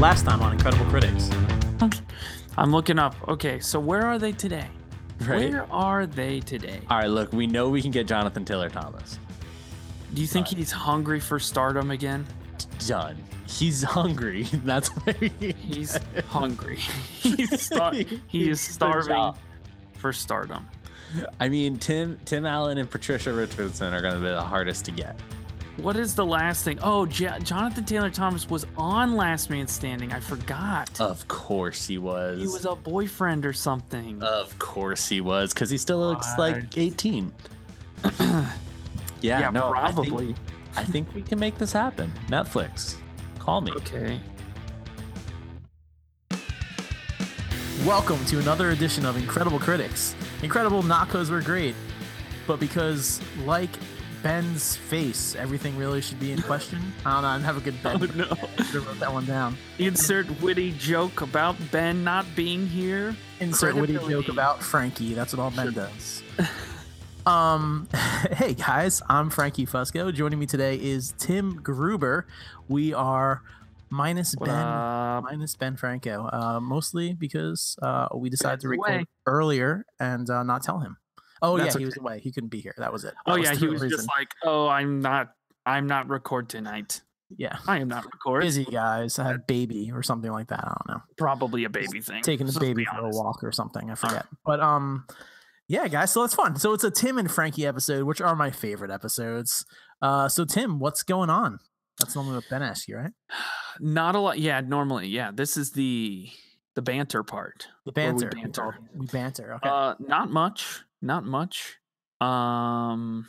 last time on Incredible Critics. I'm looking up. Okay, so where are they today? Right. Where are they today? All right, look, we know we can get Jonathan Taylor Thomas. Do you think he's hungry for stardom again? Done. He's hungry. That's he, He's hungry. he's star- he is starving for stardom. I mean, Tim Tim Allen and Patricia Richardson are going to be the hardest to get. What is the last thing? Oh, J- Jonathan Taylor Thomas was on Last Man Standing. I forgot. Of course he was. he was a boyfriend or something. Of course he was, because he still looks God. like 18. yeah, yeah, no, I think- probably. I think we can make this happen. Netflix, call me. Okay. Welcome to another edition of Incredible Critics. Incredible not because we're great, but because, like Ben's face, everything really should be in question. I don't know. I have a good Ben. Oh no. I should have wrote that one down. Insert witty joke about Ben not being here. Insert witty joke about Frankie. That's what all Ben does. Um, hey guys, I'm Frankie Fusco. Joining me today is Tim Gruber. We are minus What Ben, up? minus Ben Franco, uh, mostly because uh, we decided to record earlier and uh, not tell him. Oh That's yeah, he was away. He couldn't be here. That was it. Oh That yeah, he was reason. just like, "Oh, I'm not, I'm not record tonight. yeah, I am not record." busy guys. I had a baby or something like that. I don't know. Probably a baby thing. taking the Let's baby for a walk or something. I forget. But um, yeah, guys. So it's fun. So it's a Tim and Frankie episode, which are my favorite episodes. Uh, so Tim, what's going on? That's normally what Ben asks you, right? Not a lot. Yeah, normally, yeah. This is the the banter part. The Where we banter. We banter. We banter. Okay. Uh, not much. Not much. Um,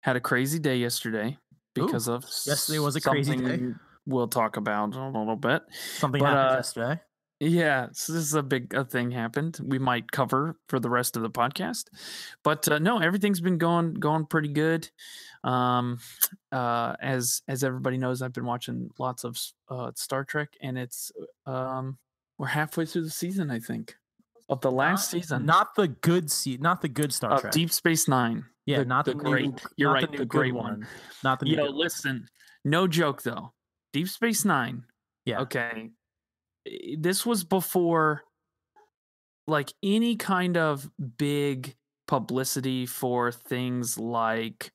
had a crazy day yesterday Ooh, because of yesterday was a crazy day. We'll talk about a little bit. Something but, happened uh, yesterday. Yeah, so this is a big a thing happened. We might cover for the rest of the podcast, but uh, no, everything's been going going pretty good. Um, uh, as as everybody knows, I've been watching lots of uh, Star Trek, and it's um, we're halfway through the season, I think, of the last Not- season Not the good se- Not the good Star Trek. Deep Space Nine. yeah, the- not the, the new- great- you're right, new the great one. Not the new. Yo, one. listen, no joke though. Deep Space Nine. Yeah. Okay. This was before like any kind of big publicity for things like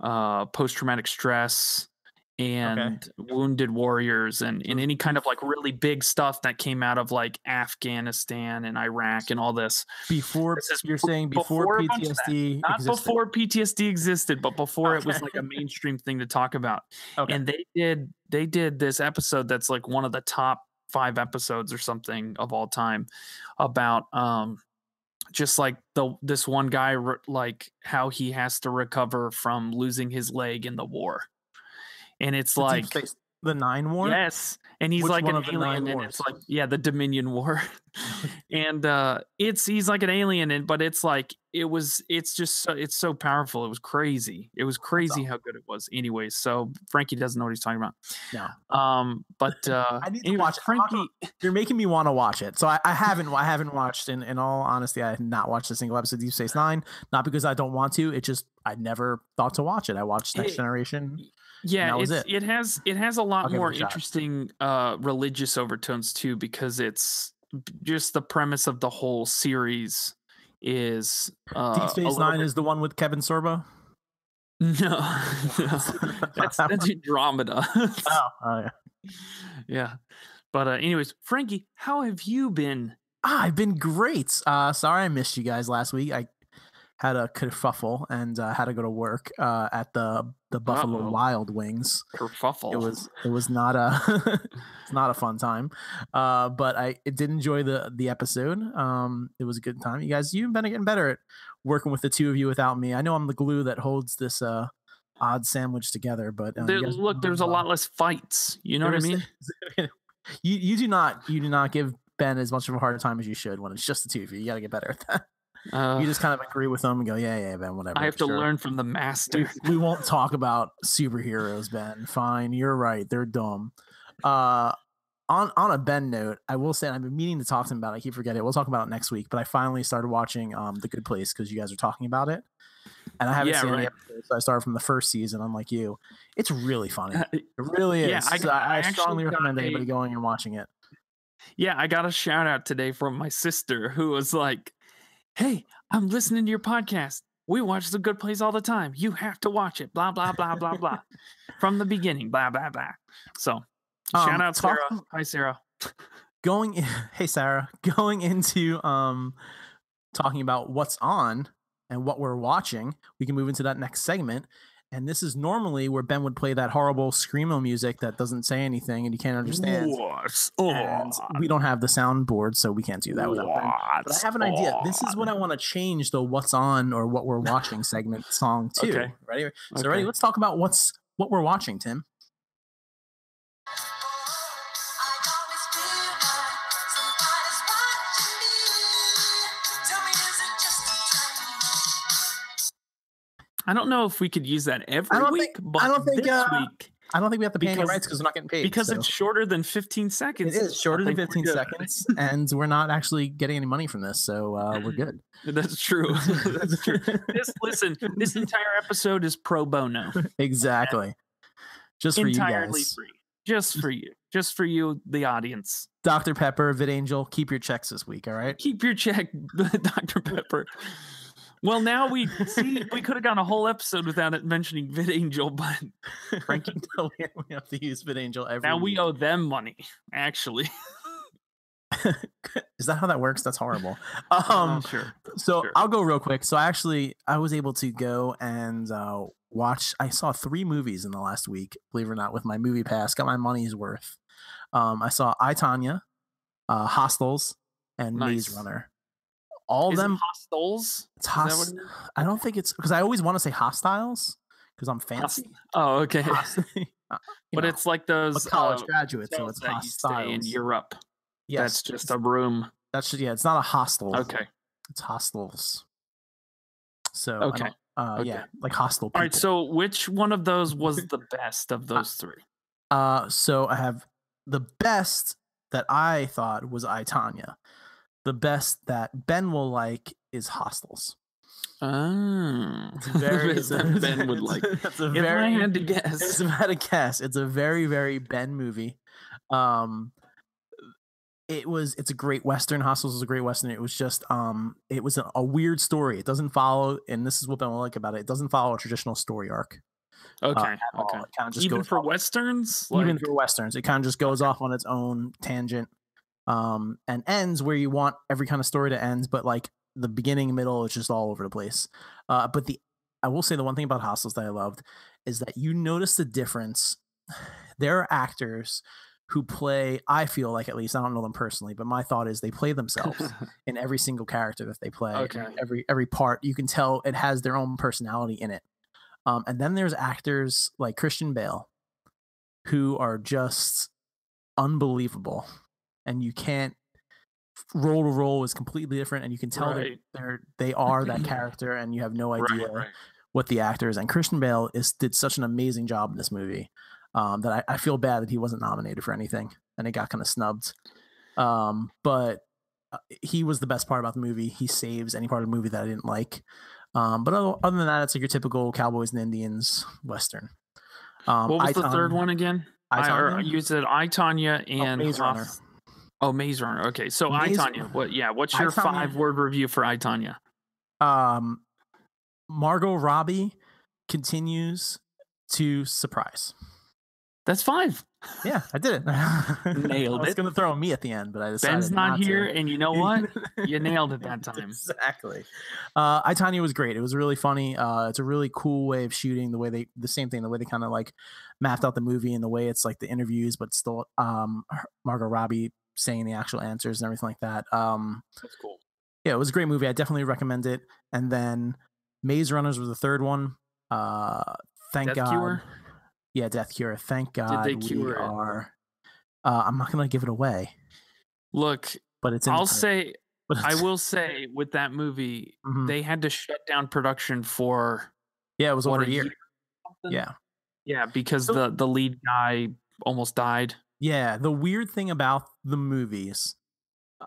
uh post traumatic stress and wounded warriors and, and any kind of like really big stuff that came out of like Afghanistan and Iraq and all this. Before This you're saying before, before a bunch of that. PTSD Not existed. before PTSD existed, but before it was like a mainstream thing to talk about Okay. and they did they did this episode that's like one of the top five episodes or something of all time about um just like the this one guy like how he has to recover from losing his leg in the war and it's The like the Nine War. yes and he's Which like an of the nine alien and it's like yeah the dominion war and uh it's he's like an alien and but it's like it was it's just so, it's so powerful it was crazy it was crazy how good it was anyways so frankie doesn't know what he's talking about No. um but uh I need to anyway, watch frankie You're making me want to watch it. So I, I haven't I haven't watched in, in all honesty, I have not watched a single episode of Deep Space Nine. Not because I don't want to. It just I never thought to watch it. I watched Next It- Generation. Yeah it's, it. it has it has a lot I'll more a interesting uh religious overtones too because it's just the premise of the whole series is uh Deep Space Nine bit- is the one with Kevin Sorbo. no, no. that's that's Andromeda. Oh, oh yeah. yeah. But uh, anyways, Frankie, how have you been? Ah, I've been great. Uh, sorry I missed you guys last week. I had a kerfuffle and uh, had to go to work uh, at the the Buffalo Uh-oh. Wild Wings. Kerfuffle. It was it was not a it's not a fun time, uh, but I did enjoy the the episode. Um, it was a good time. You guys, you've been getting better at working with the two of you without me. I know I'm the glue that holds this uh odd sandwich together, but uh, There- look, there's a lot less fights. You know what I mean? you you do not you do not give Ben as much of a hard time as you should when it's just the two of you. You got to get better at that. Uh, you just kind of agree with them and go, yeah, yeah, Ben, whatever. I have to sure." learn from the master. we won't talk about superheroes, Ben. Fine, you're right. They're dumb. Uh, on on a Ben note, I will say and I've been meaning to talk to him about. it. I keep forgetting. We'll talk about it next week. But I finally started watching um The Good Place because you guys are talking about it. and I haven't Yeah, seen any right. episodes. So I started from the first season. Unlike you, it's really funny. Uh, It really is. Yeah, I I, I I, strongly recommend a- anybody going and watching it. Yeah, I got a shout out today from my sister who was like, Hey, I'm listening to your podcast. We watch The Good Place all the time. You have to watch it. Blah, blah, blah, blah, blah. From the beginning. Blah, blah, blah. So shout Um, out talk- Sarah. Hi, Sarah. Going, in, hey Sarah, going into um, talking about what's on and what we're watching. We can move into that next segment. And this is normally where Ben would play that horrible screamo music that doesn't say anything and you can't understand. What's And we don't have the soundboard, so we can't do that without Ben. But I have an idea. This is what I want to change the "What's on" or "What we're watching" segment song to. Okay. Ready? So ready? Let's talk about what's what we're watching, Tim. I don't know if we could use that every week, think- but I don't think, this uh, week, I don't think we have to pay any rights because we're not getting paid. because so it's shorter than 15 seconds. It is shorter than 15 seconds, and we're not actually getting any money from this, so uh, we're good. That's true. That's true. This listen, this entire episode is pro bono. exactly. Just for you entirely guys, free. Just for you. Just for you, the audience. Dr. Pepper, VidAngel, keep your checks this week. All right. Keep your check, Dr. Pepper. Well, now we see we could have gone a whole episode without it mentioning VidAngel, but Frankie- No, we we have to use VidAngel every. now we week. owe them money. Actually, Is that how that works? That's horrible. um, Um, sure. so sure. I'll go real quick. So I actually I was able to go and uh, watch. I saw three movies in the last week. Believe it or not, with my movie pass, got my money's worth. Um, I saw I Tonya, uh, Hostels, and Maze Runner. All of Is it them. hostels? It's host- it? I don't think it's because I always want to say hostiles because I'm fancy. Oh, okay. Uh, but know, it's like those a college uh, graduate, so it's stay in. Europe. Yes, That's just a room. that's just yeah. It's not a hostel. Okay. it's hostels. So Okay. uh, Okay. yeah, like hostel. All right. So, which one of those was the best of those three? Uh, so I have the best that I thought was I Tonya. The best that Ben will like is Hostels. Oh, It's very that Ben would like. It's a If very. I had to guess, It's guess, about a guess. It's a very very Ben movie. Um, it was. It's a great western. Hostels is a great western. It was just. Um, it was a, a weird story. It doesn't follow, and this is what Ben will like about it. It doesn't follow a traditional story arc. uh, okay, all. okay. Kind of just Even for off- westerns, even for westerns it kind of just goes off on its own tangent um and ends where you want every kind of story to end but like the beginning middle it's just all over the place uh but the i will say the one thing about hostels that i loved is that you notice the difference there are actors who play i feel like at least i don't know them personally but my thought is they play themselves in every single character that they play. Okay. Every every part you can tell it has their own personality in it. Um, and then there's actors like Christian Bale, who are just unbelievable, and you can't role to role is completely different, and you can tell Right. they're, they're they are that character, and you have no idea right. what the actor is. And Christian Bale is did such an amazing job in this movie um, that I, I feel bad that he wasn't nominated for anything, and it got kind of snubbed. Um, but uh, he was the best part about the movie. He saves any part of the movie that I didn't like. Um, but other, other than that, it's like your typical Cowboys and Indians western. Um, what was the third one again? I, I, or Tonya? you said I Tonya and Maze Runner. Hoth- Oh, Maze Runner. Okay, so I Maze- Tonya. What? Yeah. What's your five word review for I Tonya? um, Margot Robbie continues to surprise. That's five. Yeah, I did it. Nailed I was going to throw me at the end, but I decided Ben's not to. here, and you know what? You nailed it that time. exactly. Uh, I Tonya was great. It was really funny. Uh, it's a really cool way of shooting. The way they, the same thing, the way they kind of like mapped out the movie and the way it's like the interviews, but still, um, Margot Robbie saying the actual answers and everything like that. Um, That's cool. yeah, it was a great movie. I definitely recommend it. And then Maze Runners was the third one. Uh, thank Death God. Cure? Yeah, Death Cure. Thank God Did they cure it? are. Uh, I'm not gonna give it away, Look, but it's. I'll say, But I will say, with that movie, Mhm. they had to shut down production for Yeah, it was what over a year. something? Yeah. yeah, because So- the the lead guy almost died. Yeah, the weird thing about the movies,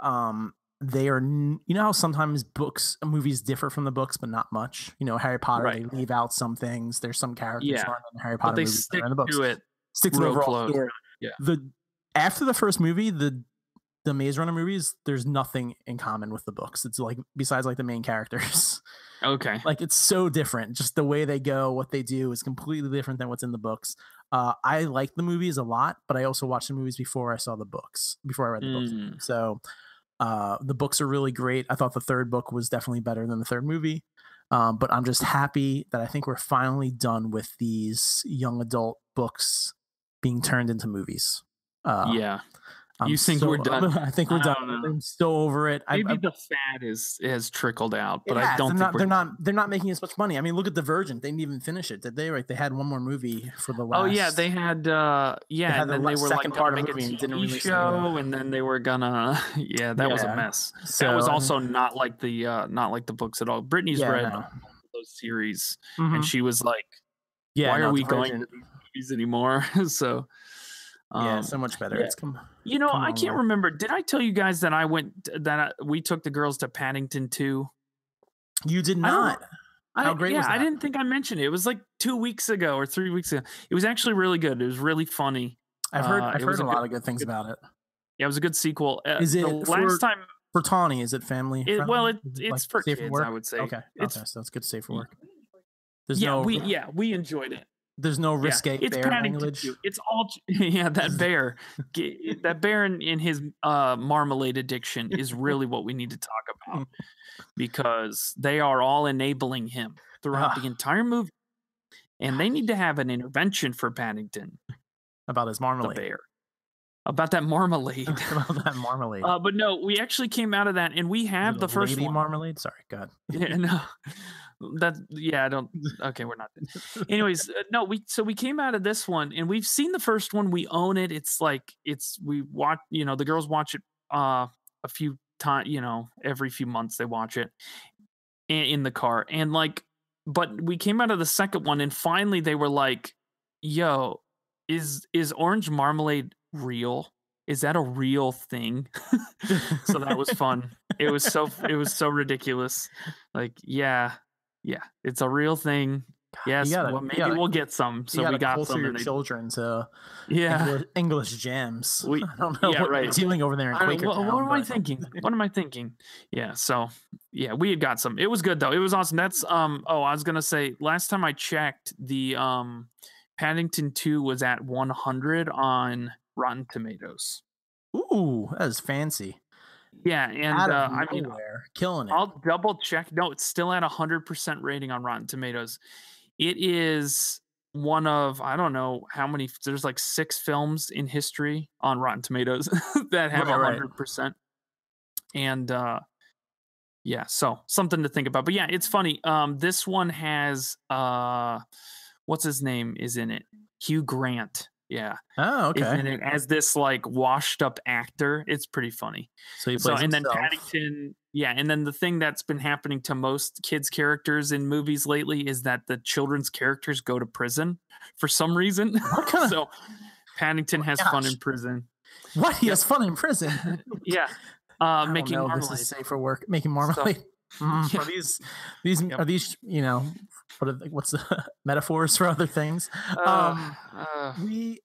um, they are n- you know how sometimes books movies differ from the books but not much you know harry potter Right. they leave out some things there's some characters Yeah. in harry potter but they movies that stick are in the books to it. stick to the overall close. story. Yeah. the after the first movie the the maze runner movies there's nothing in common with the books. It's like besides like the main characters. Okay. like it's so different. Just the way they go what they do is completely different than what's in the books. Uh i like the movies a lot but i also watched the movies before i saw the books before i read the books. Mm. so uh the books are really great. I thought the third book was definitely better than the third movie. Um but i'm just happy that i think we're finally done with these young adult books being turned into movies. Uh yeah. I'm You think we're done? i think we're I done i'm so over it I- Maybe I, the fad is has trickled out, but I don't they're think not, they're not they're not making as much money. I mean, look at Divergent. They didn't even finish it, did they? Right? They had one more movie for the last. Oh yeah, they had uh yeah, had and the then they were second like part of the make a movie and didn't TV release show, and then they were gonna yeah, that was a mess. that was I also not like the uh not like the books at all. Brittany's Yeah, read no. those series, Mhm. and she was like, yeah, "Why are we going to these movies anymore?" so. Yeah, um, so much better. yeah. It's come. You know, Come I can't Will. remember. Did I tell you guys that I went that I, we took the girls to Paddington too? You did not. I, How great yeah, was I didn't think I mentioned it. It was like two weeks ago or three weeks ago. It was actually really good. It was really funny. I've heard. uh, I've heard a lot good- of good things good- about it. Yeah, it was a good sequel. Uh, Is the it for- last time? For Tawny, is it family? It, well, it, friendly? Is it, it's like, for kids, work? I would say. Okay. It's, okay, so it's good. Safe for work. There's yeah, no. we yeah we enjoyed it. There's no Yeah, risque it's bear Paddington language. It's all yeah. That bear, that bear in, in his uh, marmalade addiction is really what we need to talk about because they are all enabling him throughout Ah. the entire movie, and they need to have an intervention for Paddington, About his the marmalade. bear, about that marmalade. about that marmalade. uh, but no, we actually came out of that, and we have the first one. marmalade. Sorry, God. yeah, no, that yeah, I don't. Okay, we're not. anyways uh, no we so we came out of this one and we've seen the first one we own it it's like it's we watch you know the girls watch it uh a few times you know every few months they watch it in, in the car and like but we came out of the second one and finally they were like yo is is orange marmalade real is that a real thing so that was fun it was so it was so ridiculous like yeah yeah it's a real thing yes gotta- well maybe gotta- we'll get some so we got some your they- children to yeah English, English jams. We- I don't know yeah, what right. doing over there in Quaker what, what am I thinking? What am I thinking? Yeah, so yeah, we had got some. It was good though. It was awesome. That's um. Oh, I was gonna say last time I checked, the um, Paddington Two was at 100 on Rotten Tomatoes. Ooh, that is fancy. Yeah, and Out uh, of I mean, killing it. I'll double check. No, it's still at a hundred percent rating on Rotten Tomatoes. It is one of I don't know how many. There's like six films in history on Rotten Tomatoes that have a Right, right. hundred percent. And uh, yeah, so something to think about. But yeah, it's funny. Um, this one has uh, what's his name is in it? Hugh Grant. Yeah, oh, is okay. in it as this like washed up actor. It's pretty funny So he plays so and then. Paddington, yeah, and then the thing that's been happening to most kids' characters in movies lately is that the children's characters go to prison for some reason. So Paddington has fun in prison. What? He Yep. has fun in prison. Yeah, uh, making know, marmalade. This is safe for work. Making marmalade. Mm, Yeah. Are these these Yep. are these you know what are the, what's the metaphors for other things? Uh, um, uh, We.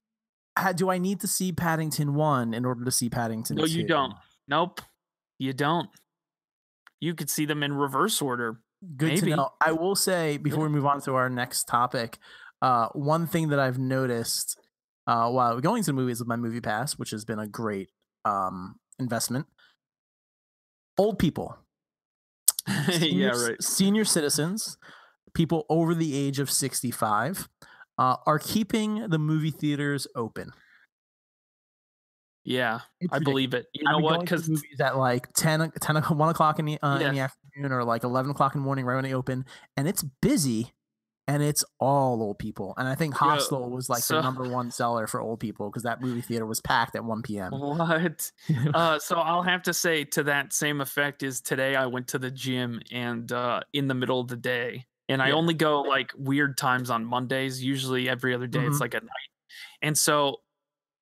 Do I need to see Paddington one in order to see Paddington? no, you don't. Nope, you don't. You could see them in reverse order. Good Maybe. to know. I will say before we move on to our next topic, uh, one thing that I've noticed uh, while going to the movies with my Movie Pass, which has been a great um, investment. Old people, yeah, senior, right. Senior citizens, people over the age of sixty-five, uh, are keeping the movie theaters open. Yeah, It's I ridiculous. believe it. You know what? Because movies at like 10, o- 10 o'clock, 1 o'clock in the, uh, in the afternoon or like 11 o'clock in the morning right when they open and it's busy and it's all old people and i think hostel was like so- the number one seller for old people because that movie theater was packed at 1 p.m what? uh, so I'll have to say to that same effect is today I went to the gym and uh, in the middle of the day, and I Yeah. only go like weird times on Mondays. Usually every other day it's Mhm. like a night, and so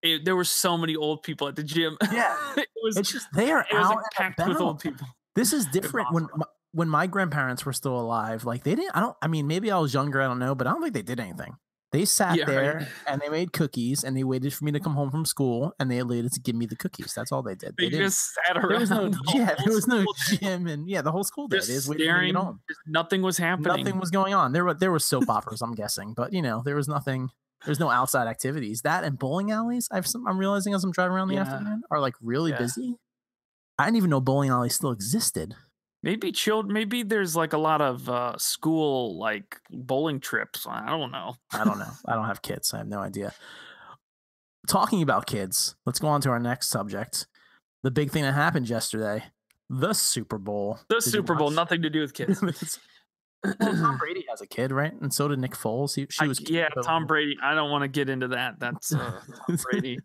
it, there were so many old people at the gym. Yeah. it was It's just they are it was out packed with old people. This is different when my, when my grandparents were still alive. Like they didn't. I don't. I mean, maybe I was younger. I don't know, but I don't think they did anything. They sat Yeah, right. there and they made cookies and they waited for me to come home from school and they waited to give me the cookies. That's all they did. They, They, just sat around. There was no the yeah. There was no gym and yeah. The whole school day. They Just just waited for to staring. get home. just nothing was happening. Nothing was going on. There were there were soap operas. I'm guessing, but you know there was nothing. There's no outside activities. That and bowling alleys. I've some, I'm realizing as I'm driving around the Yeah. afternoon are like really Yeah. busy. I didn't even know bowling alleys still existed. Maybe child. Maybe there's like a lot of uh, school like bowling trips. I don't know. I don't know. I don't have kids. I have no idea. Talking about kids, let's go on to our next subject. The big thing that happened yesterday, the Super Bowl. The Did Super Bowl, nothing to do with kids. Well, Tom Brady has a kid, right? And so did Nick Foles. He, she was cute, yeah, Tom Brady. I don't want to get into that. That's uh, Tom Brady.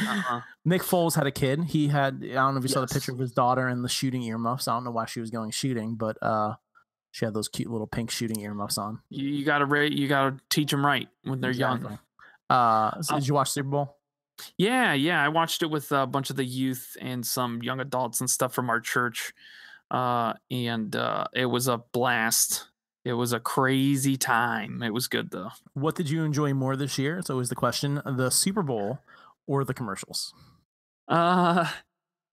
Uh-uh. Nick Foles had a kid. He had I don't know if you saw the picture of his daughter and the shooting earmuffs. I don't know why she was going shooting, but uh she had those cute little pink shooting earmuffs on. You, you gotta ra- You gotta teach them right when they're Exactly. young. Uh so Uh, did you watch Super Bowl? Yeah, yeah. I watched it with a bunch of the youth and some young adults and stuff from our church, uh, and uh, it was a blast. It was a crazy time. It was good though. What did you enjoy more this year? It's always the question. The Super Bowl or the commercials? Uh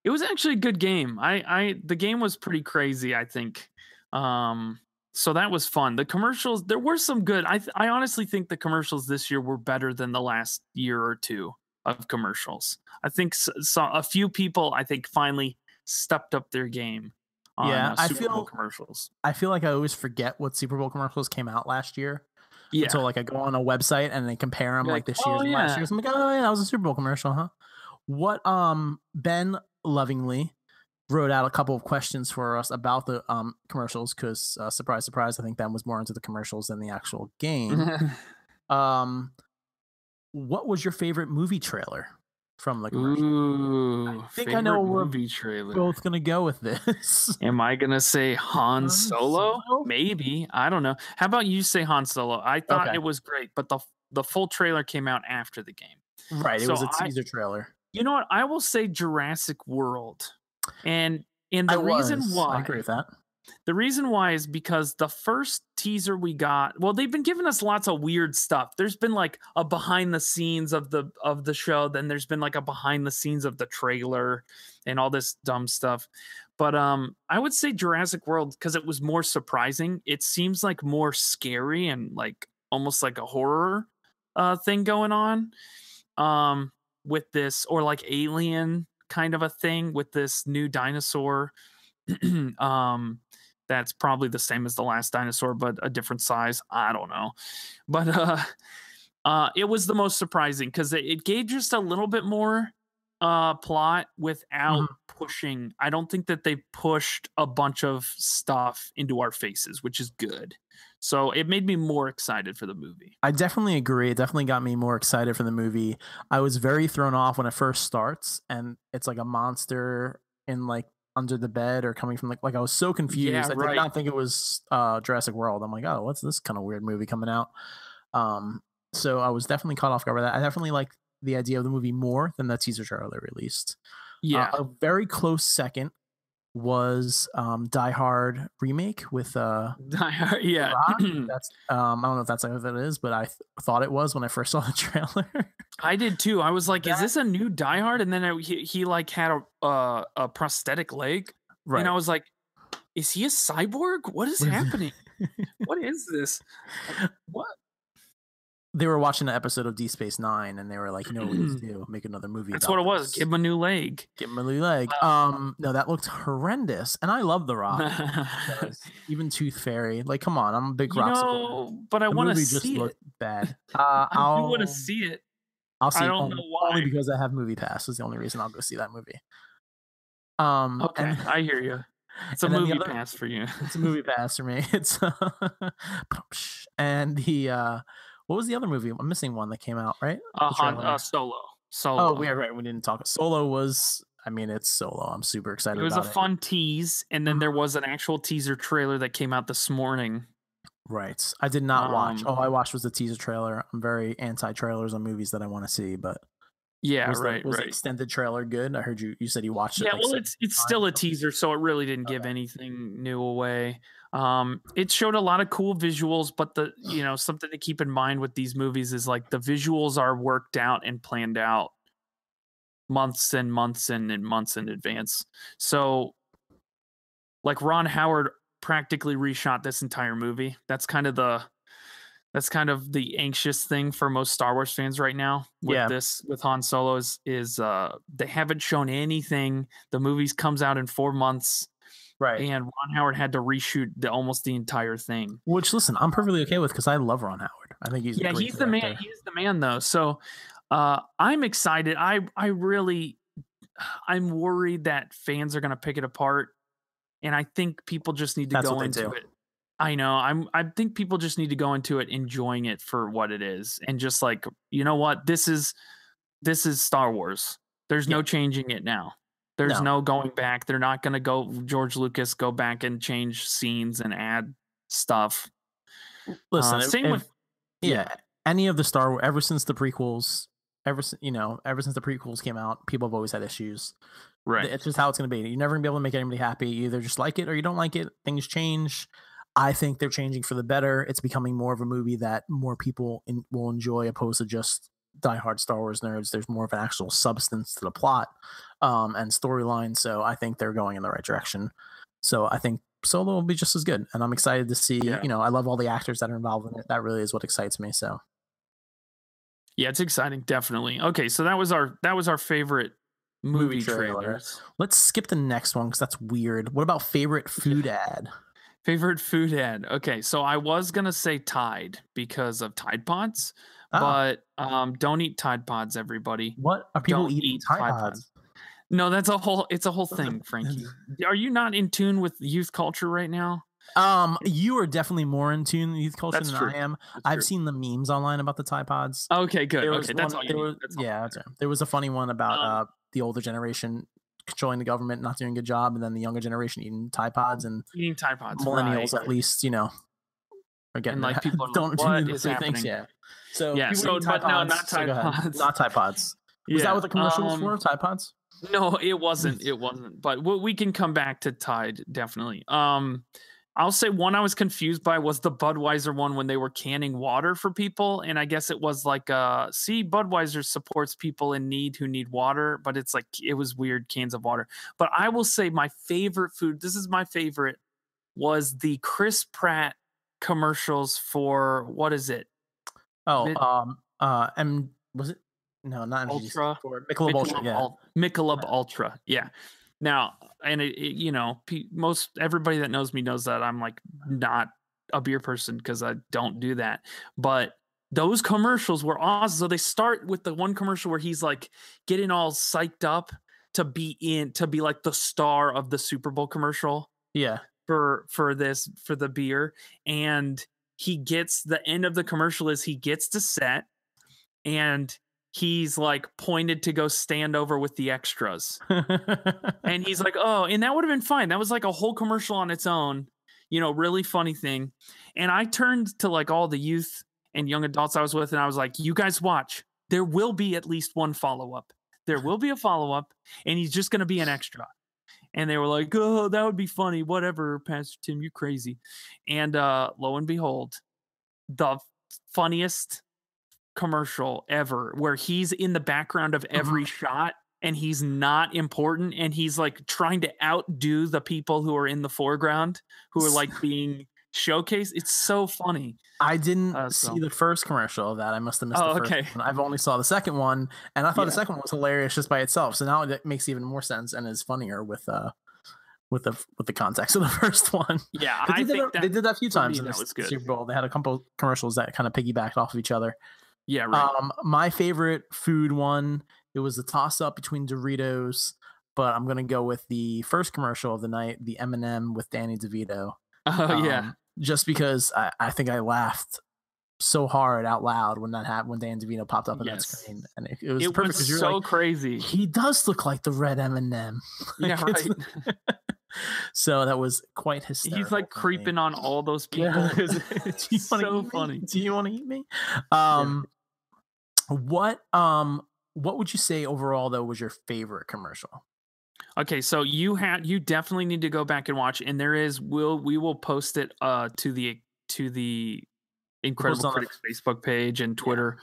it was actually a good game. I I the game was pretty crazy, I think. Um so that was fun. The commercials there were some good. I th- I honestly think the commercials this year were better than the last year or two of commercials. I think s so a few people I think finally stepped up their game on Yeah, uh, I Super Bowl feel- commercials. I feel like I always forget what Super Bowl commercials came out last year. Yeah. Until like I go on a website and they compare them You're like, like, this year's "Oh, and last yeah." year's. I'm like, oh yeah, that was a Super Bowl commercial, huh? What um Ben lovingly wrote out a couple of questions for us about the um commercials because uh, surprise, surprise, I think Ben was more into the commercials than the actual game. um, what was your favorite movie trailer from the commercial? Ooh, think I know where movie trailer. Both gonna go with this. Am I gonna say Han Han Solo? Solo? Maybe I don't know. How about you say Han Solo? I thought Okay. it was great, but the the full trailer came out after the game. right, it was a a I- teaser trailer. You know what? I will say Jurassic World, and and the I reason was. why I agree with that. The reason why is because the first teaser we got, well, they've been giving us lots of weird stuff. There's been like a behind the scenes of the of the show, then there's been like a behind the scenes of the trailer and all this dumb stuff. But um I would say Jurassic World because it was more surprising. It seems like more scary and like almost like a horror uh thing going on. Um with this or like alien kind of a thing with this new dinosaur um that's probably the same as the last dinosaur but a different size i don't know but uh uh it was the most surprising because it, it gave just a little bit more uh plot without pushing i don't think that they pushed a bunch of stuff into our faces which is good so it made me more excited for the movie I definitely agree. It definitely got me more excited for the movie. I was very thrown off when it first starts and it's like a monster in like under the bed or coming from like like I was so confused. Yeah, I did right. not think it was uh Jurassic World. I'm like, oh, what's this kind of weird movie coming out? Um so I was definitely caught off guard by that. I definitely like the idea of the movie more than the teaser trailer released. Uh, yeah a very close second was um Die Hard remake with uh Die Hard. yeah that's um I don't know if that's what it is, but I th- thought it was when I first saw the trailer. I did too. I was like, "Is this a new Die Hard?" And then I, he, he like had a uh, a prosthetic leg, right? and I was like, "Is he a cyborg? What is What is it? happening? what is this? Like, What?" They were watching an episode of D Space Nine, and they were like, "You know what we need to do? Make another movie." That's what it was. this. Give him a new leg. Give him a new leg. Um, no, that looked horrendous, and I love The Rock. even Tooth Fairy, like, come on, I'm a big Rock know, but I want to movie just see it. looked bad. Uh, I want to see it. I'll see. I don't only, know only because I have Movie Pass. Is the only reason I'll go see that movie. Um, Okay, and- I hear you. It's a and then the movie other- pass for you. it's a movie pass for me. It's and the uh, what was the other movie? I'm missing one that came out, right? Uh, Han, uh, Solo. Solo. Oh, we are right. We didn't talk. Solo was. I mean, it's Solo. I'm super excited. It was a about fun tease, and then Mhm. there was an actual teaser trailer that came out this morning. Right. I did not watch. Um, All I watched was the teaser trailer. I'm very anti trailers on movies that I want to see, but Yeah, was right, the, was the right. extended trailer good? I heard you you said you watched it. Yeah, like, well, it's it's still a teaser, so it really didn't give anything new away. Um, it showed a lot of cool visuals, but the you know something to keep in mind with these movies is like the visuals are worked out and planned out months and months and, and months in advance. So, like Ron Howard practically reshot this entire movie. That's kind of the that's kind of the anxious thing for most Star Wars fans right now with Yeah. this with Han Solo is is uh they haven't shown anything. The movie's comes out in 4 months right. and Ron Howard had to reshoot the almost the entire thing. Which listen, I'm perfectly okay with because I love Ron Howard. I think he's yeah, he's the man. He's the man though. So uh I'm excited. I I really I'm worried that fans are going to pick it apart and I think people just need to That's go into do. it. I know. I'm I think people just need to go into it enjoying it for what it is and just like, you know what? This is this is Star Wars. There's no changing it now. There's No. no going back. They're not going to go George Lucas go back and change scenes and add stuff. Listen, Uh, same if- with yeah, any of the Star Wars ever since the prequels, ever since you know, ever since the prequels came out, people have always had issues. right. It's just how it's going to be. You're never going to be able to make anybody happy. You either just like it or you don't like it. Things change. I think they're changing for the better. It's becoming more of a movie that more people in, will enjoy, opposed to just diehard Star Wars nerds. There's more of an actual substance to the plot um, and storyline. So I think they're going in the right direction. So I think Solo will be just as good, and I'm excited to see. Yeah. You know, I love all the actors that are involved in it. That really is what excites me. So Yeah, it's exciting, definitely. Okay, so that was our that was our favorite movie, Movie trailer. trailers. let's skip the next one because that's weird. What about favorite food ad? Favorite food ad. Okay, so I was gonna say Tide because of Tide Pods, Ah, but um, don't eat Tide Pods, everybody. what are people don't eating? eat Tide Tide Pods? Pods. No, that's a whole it's a whole thing, Frankie. Are you not in tune with youth culture right now? Um, you are definitely more in tune with youth culture That's than true. I am. That's I've true. seen the memes online about the Tide Pods. Okay, good. There Okay, that's all you was- That's yeah, that that's right. there was a funny one about Um, uh the older generation controlling the government, not doing a good job, and then the younger generation eating Tide Pods, and Eating Tide Pods. millennials right. at least, you know, are getting like, people are don't "What do is the things. happening?" Yeah. So Yeah, people so- eat but no, not Tide go ahead. Pods. Not Tide Pods. Was Yeah, that what the commercial was um, for? Tide Pods? No, it wasn't. It wasn't. But we we can come back to Tide definitely. Um, I'll say one I was confused by was the Budweiser one when they were canning water for people, and I guess it was like, uh, see, Budweiser supports people in need who need water, but it's like it was weird cans of water. But I will say my favorite food. This is my favorite. Was the Chris Pratt commercials for what is it? Oh, Mid- um, uh, M was it? No, not MGC. Ultra. For Michelob Ultra. Yeah. Ul- Michelob Ultra. Yeah. Now, and it, it- you know, pe- most everybody that knows me knows that I'm like not a beer person because I don't do that. But those commercials were awesome. So they start with the one commercial where he's like getting all psyched up to be in to be like the star of the Super Bowl commercial Yeah. For for this for the beer and he gets the end of the commercial is he gets to set and he's like pointed to go stand over with the extras. And he's like oh and that would have been fine. That was like a whole commercial on its own you know really funny thing. And i turned to like all the youth and young adults i was with and i was like you guys watch. There will be at least one follow-up. There will be a follow-up and he's just going to be an extra and they were like oh that would be funny whatever pastor tim you crazy. And uh lo and behold the funniest commercial ever where he's in the background of every shot and he's not important and he's like trying to outdo the people who are in the foreground who are like being showcased it's so funny I didn't Uh, so- see the first commercial of that. I must have missed Oh, the first okay. one. I've only saw the second one, and I thought the second one was hilarious just by itself. So now it makes even more sense and is funnier with uh with the with the context of the first one. yeah i they, did think that, they did that a few times in the. Super Bowl. They had a couple commercials that kind of piggybacked off of each other. yeah right Um, my favorite food one, it was a toss up between Doritos, but I'm gonna go with the first commercial of the night, the M&M with Danny DeVito. oh yeah Um, just because I, I think I laughed so hard out loud when that happened when Dan DeVito popped up on that screen, and it, it was it perfect was you're so like, crazy he does look like the red M&M. yeah Like, it's- right so that was quite hysterical. he's like me. creeping on all those people Yeah. It's Do you so eat me? funny Do you want to eat me? Um, what um what would you say overall though was your favorite commercial? Okay, so you had you definitely need to go back and watch, and there is will we will post it uh to the to the Incredible the- Critics Facebook page and Twitter.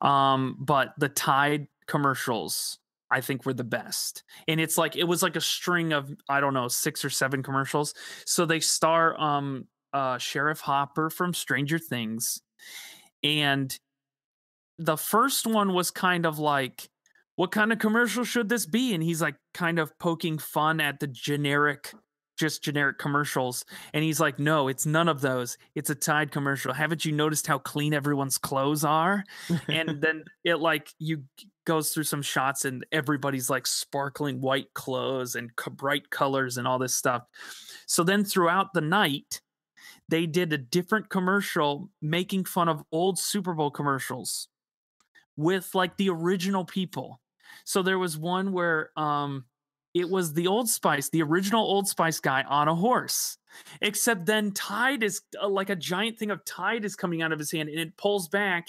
Um, but the Tide commercials I think were the best, and it's like it was like a string of I don't know six or seven commercials. So they star um uh Sheriff Hopper from Stranger Things, and the first one was kind of like what kind of commercial should this be? And he's like kind of poking fun at the generic, just generic commercials. And he's like, no, it's none of those. It's a Tide commercial. Haven't you noticed how clean everyone's clothes are? And then it like you goes through some shots and everybody's like sparkling white clothes and bright colors and all this stuff. So then throughout the night, they did a different commercial making fun of old Super Bowl commercials with like the original people. So there was one where um it was the Old Spice, the original Old Spice guy on a horse. Except then Tide is uh, like a giant thing of Tide is coming out of his hand and it pulls back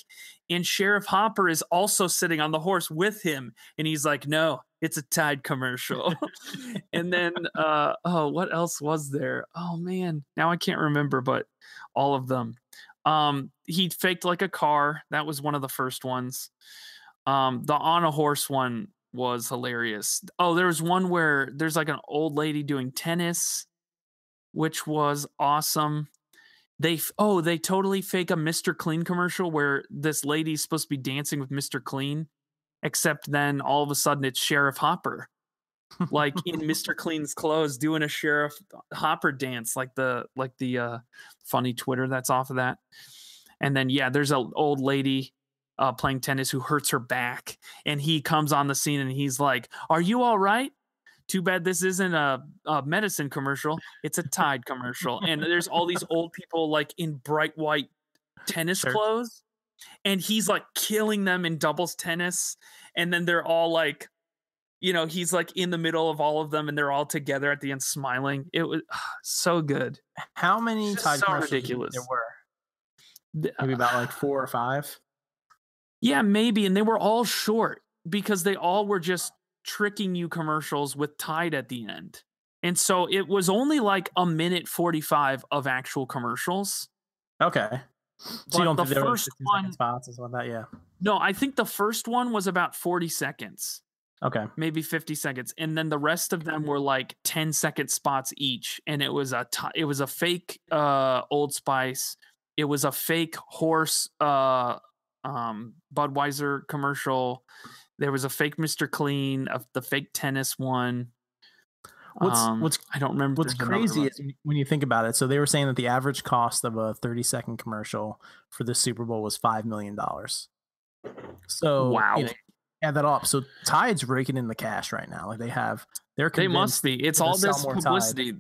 and Sheriff Hopper is also sitting on the horse with him and he's like, "No, it's a Tide commercial." and then uh oh, what else was there? Oh man, now I can't remember but all of them. Um he faked like a car. That was one of the first ones. Um, the on a horse one was hilarious. Oh, there was one where there's like an old lady doing tennis, which was awesome. They oh they totally fake a Mr. Clean commercial where this lady's supposed to be dancing with Mr. Clean, except then all of a sudden it's Sheriff Hopper, like in Mr. Clean's clothes, doing a Sheriff Hopper dance, like the like the uh, funny Twitter that's off of that. And then yeah, there's an old lady uh, playing tennis who hurts her back, and he comes on the scene and he's like, "Are you all right?" Too bad this isn't a, a medicine commercial; it's a Tide commercial. And there's all these old people like in bright white tennis Sure. clothes, and he's like killing them in doubles tennis, and then they're all like. You know, he's like in the middle of all of them, and they're all together at the end, smiling. It was so good. How many Tide so commercials do you think ridiculous. there were? Maybe about like four or five. Yeah, maybe. And they were all short because they all were just tricking you commercials with Tide at the end. And so it was only like a minute 45 of actual commercials. Okay. So But you don't the think there first 15 second one- spots stuff like that? Yeah. No, I think the first one was about 40 seconds, Okay. maybe 50 seconds. And then the rest of them were like 10 second spots each. And it was a it was a fake uh Old Spice. It was a fake horse uh um Budweiser commercial. There was a fake Mr. Clean, of the fake tennis one. What's Um, what's I don't remember. what's if there's another crazy is when- you think about it. So they were saying that the average cost of a 30 second commercial for the Super Bowl was five million dollars. So Wow. you know, add that up. So Tide's raking in the cash right now. Like they have, they're they must be. It's all this more Tide. publicity.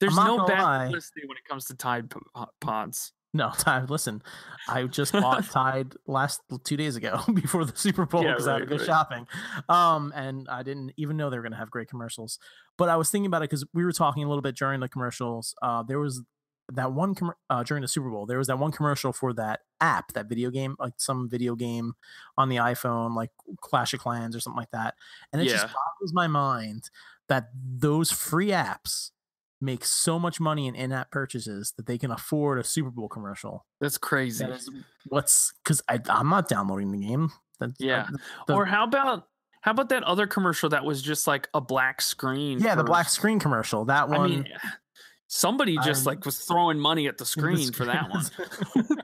There's no bad lie. publicity when it comes to Tide po- po- pods. No, Tide. Listen, I just bought Tide last two days ago before the Super Bowl Yeah, because I had to go right. shopping. Um, and I didn't even know they were going to have great commercials. But I was thinking about it because we were talking a little bit during the commercials. Uh, there was that one com- uh, during the Super Bowl. There was that one commercial for that app, that video game, like some video game on the iPhone, like Clash of Clans or something like that. And it just Yeah. boggles my mind that those free apps make so much money in in-app purchases that they can afford a Super Bowl commercial. That's crazy. That is what's because I'm not downloading the game. That's, Yeah. the- or how about how about that other commercial that was just like a black screen? yeah, the black screen commercial. That one. I mean, somebody just I- like was throwing money at the the screen for that one.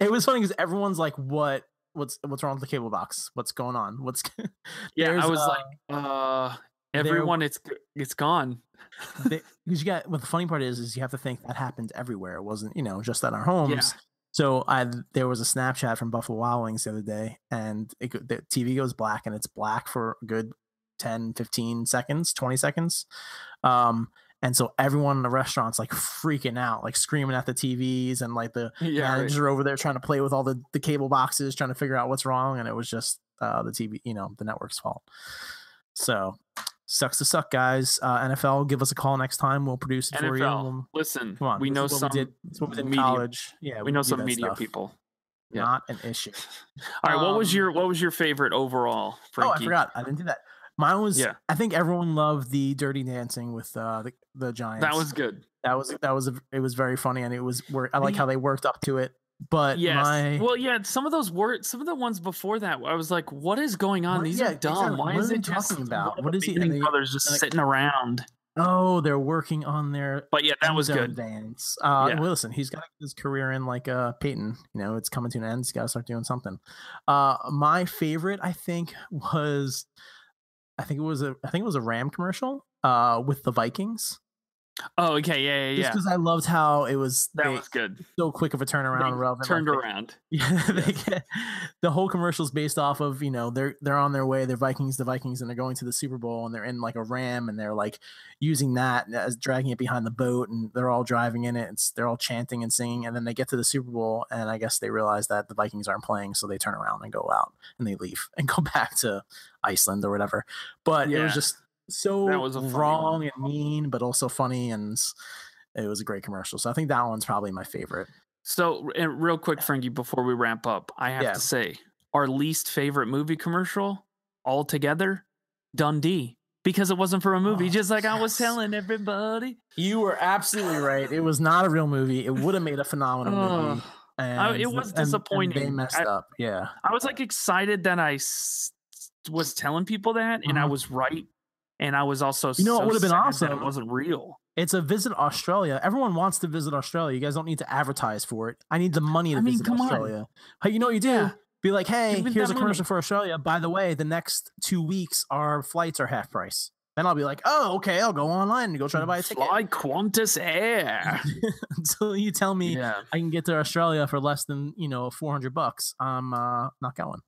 it was funny because everyone's like, "What? What's what's wrong with the cable box? What's going on? What's?" Yeah, I was uh, like, uh, there- everyone, it's it's gone. because you got. What the funny part is, is you have to think that happened everywhere. It wasn't, you know, just at our homes. So I there was a Snapchat from Buffalo Wild Wings the other day, and it, the TV goes black, and it's black for a good 10, 15 seconds, 20 seconds. Um, and so everyone in the restaurant's like freaking out, like screaming at the TVs, and like the Yeah, right. manager over there trying to play with all the, the cable boxes, trying to figure out what's wrong. And it was just uh, the TV, you know, the network's fault. So sucks to suck, guys. Uh, NFL, give us a call next time. We'll produce it for you. NFL. We'll- Listen, Come on, we know some we did. What we did in media- college. Yeah, we know some media stuff. people. Yeah. not an issue. All right, what was Um, your what was your favorite overall? Frankie? Oh, I forgot. I didn't do that. Mine was. Yeah. I think everyone loved the Dirty Dancing with uh, the the Giants. That was good. that was that was a, it was very funny and it was I like how they worked up to it. But Yes. my Well, yeah. Some of those were some of the ones before that, I was like, "What is going on? What- These yeah, are dumb. exactly. Why What is are it they talking about? What is he- and they- brothers just like- sitting around?" oh, they're working on their But yeah, that was good. dance. Uh, Yeah. well, listen, he's got his career in like uh Peyton. You know, it's coming to an end. He's got to start doing something. Uh, my favorite, I think, was, I think it was a, I think it was a Ram commercial. Uh, with the Vikings. Oh, okay, yeah, yeah, Just yeah. because I loved how it was That they- was good. so quick of a turnaround. Turned like, around. Yeah, they get, the whole commercial's based off of you know they're they're on their way. They're Vikings, the Vikings, and they're going to the Super Bowl, and they're in like a Ram, and they're like using that as dragging it behind the boat, and they're all driving in it. and they're all chanting and singing, and then they get to the Super Bowl, and I guess they realize that the Vikings aren't playing, so they turn around and go out and they leave and go back to Iceland or whatever. But it was just so That was funny one. wrong and mean, but also funny, and it was a great commercial. So I think that one's probably my favorite. So, and real quick, Frankie, before we wramp up, I have Yeah. to say our least favorite movie commercial altogether, Dundee, because it wasn't for a movie, Oh, just like I was telling everybody. You were absolutely right. It was not a real movie. It would have made a phenomenal movie. And, it was and- and they disappointing. messed I- up. Yeah. I was like excited that I s- was telling people that, and I Mhm. was right. And I was also You know so would've been awesome? It wasn't real. It's a visit Australia. Everyone wants to visit Australia. You guys don't need to advertise for it. I need the money to I mean, visit come on. Australia. Hey, you know what you do? Yeah. Be like, hey, here's a commercial money. for Australia. By the way, the next two weeks our flights are half price. Then I'll be like, oh, okay, I'll go online and go try to buy a ticket. Fly Qantas Air. Until you tell me yeah. I can get to Australia for less than you know 400 bucks. I'm uh, not going.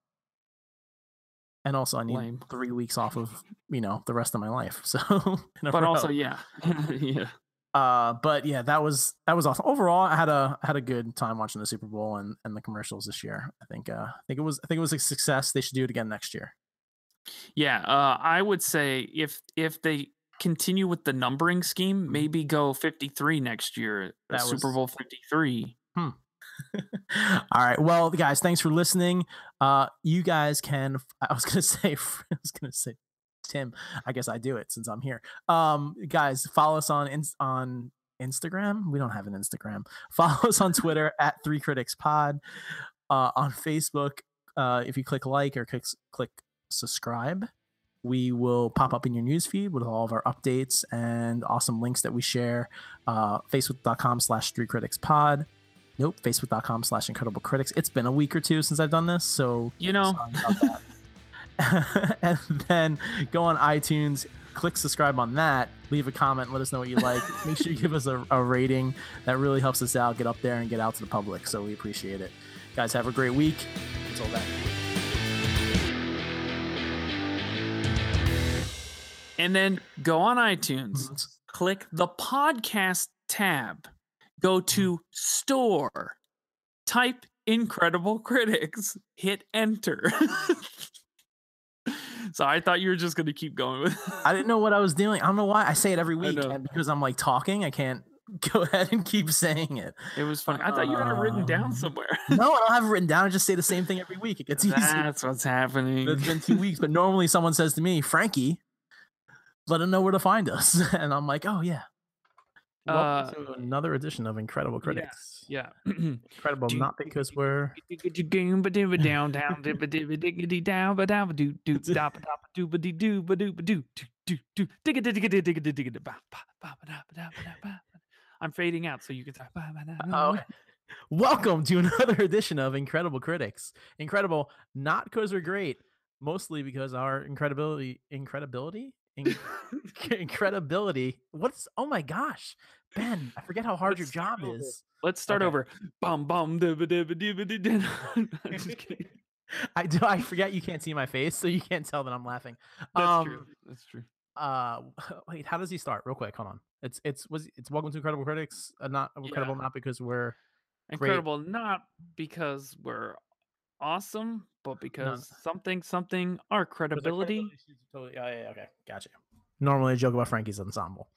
And also, I need Lame. three weeks off of you know the rest of my life. So, But row. also, yeah. yeah. uh, but yeah, that was that was awesome. Overall, I had a I had a good time watching the Super Bowl and, and the commercials this year. I think uh, I think it was I think it was a success. They should do it again next year. Yeah, uh, I would say if if they continue with the numbering scheme, maybe go 53 next year, That Super was- Bowl 53. All right. Well, guys, thanks for listening. Uh, you guys can. I was gonna say. I was gonna say, Tim. I guess I do it since I'm here. Um, guys, follow us on on Instagram. We don't have an Instagram. Follow us on Twitter at Three Critics Pod. Uh, on Facebook, uh, if you click like or click click subscribe, we will pop up in your newsfeed with all of our updates and awesome links that we share. Uh, Facebook.com slash Three Critics Pod. Nope, facebook.com slash incredible critics. It's been a week or two since I've done this, so You know, sorry about that. and then go on iTunes, click subscribe on that, leave a comment, let us know what you like. Make sure you give us a, a rating. That really helps us out, get up there and get out to the public. So we appreciate it. Guys, have a great week. Until then. and then go on iTunes, Mm-hmm. click the podcast tab, go to store, type Incredible Critics, hit enter. so I thought you were just going to keep going with I didn't know what I was doing. I don't know why. I say it every week. because I'm like talking, I can't go ahead and keep saying it. It was funny. I thought you had it written down Um, somewhere. No, I don't have it written down. I just say the same thing every week. It gets easier. That's what's happening. It's been two weeks, but normally someone says to me, Frankie, let them know where to find us. And I'm like, oh, yeah. Welcome uh, to another edition of Incredible Critics. yeah. Incredible, not because we're. down do do do ba dee do ba do ba do do do. I'm fading out so you can talk. Ba, ba, da, Oh, welcome to another edition of Incredible Critics. Incredible, not because we're great, mostly because our incredibility, incredibility, In- incredibility. What's? Oh my gosh, Ben! I forget how hard your Let's start job over. is. Let's start Okay. over. Bum bum dibba dibba dibba dibba dibba. I'm just kidding. I do. I forget you can't see my face, so you can't tell that I'm laughing. That's um, true. That's true. uh wait how does he start real quick hold on it's it's was it's welcome to incredible critics uh, not incredible not because we're Incredible, not because we're awesome, but because something something our because our credibility. totally, yeah, yeah, yeah, okay gotcha normally a joke about frankie's ensemble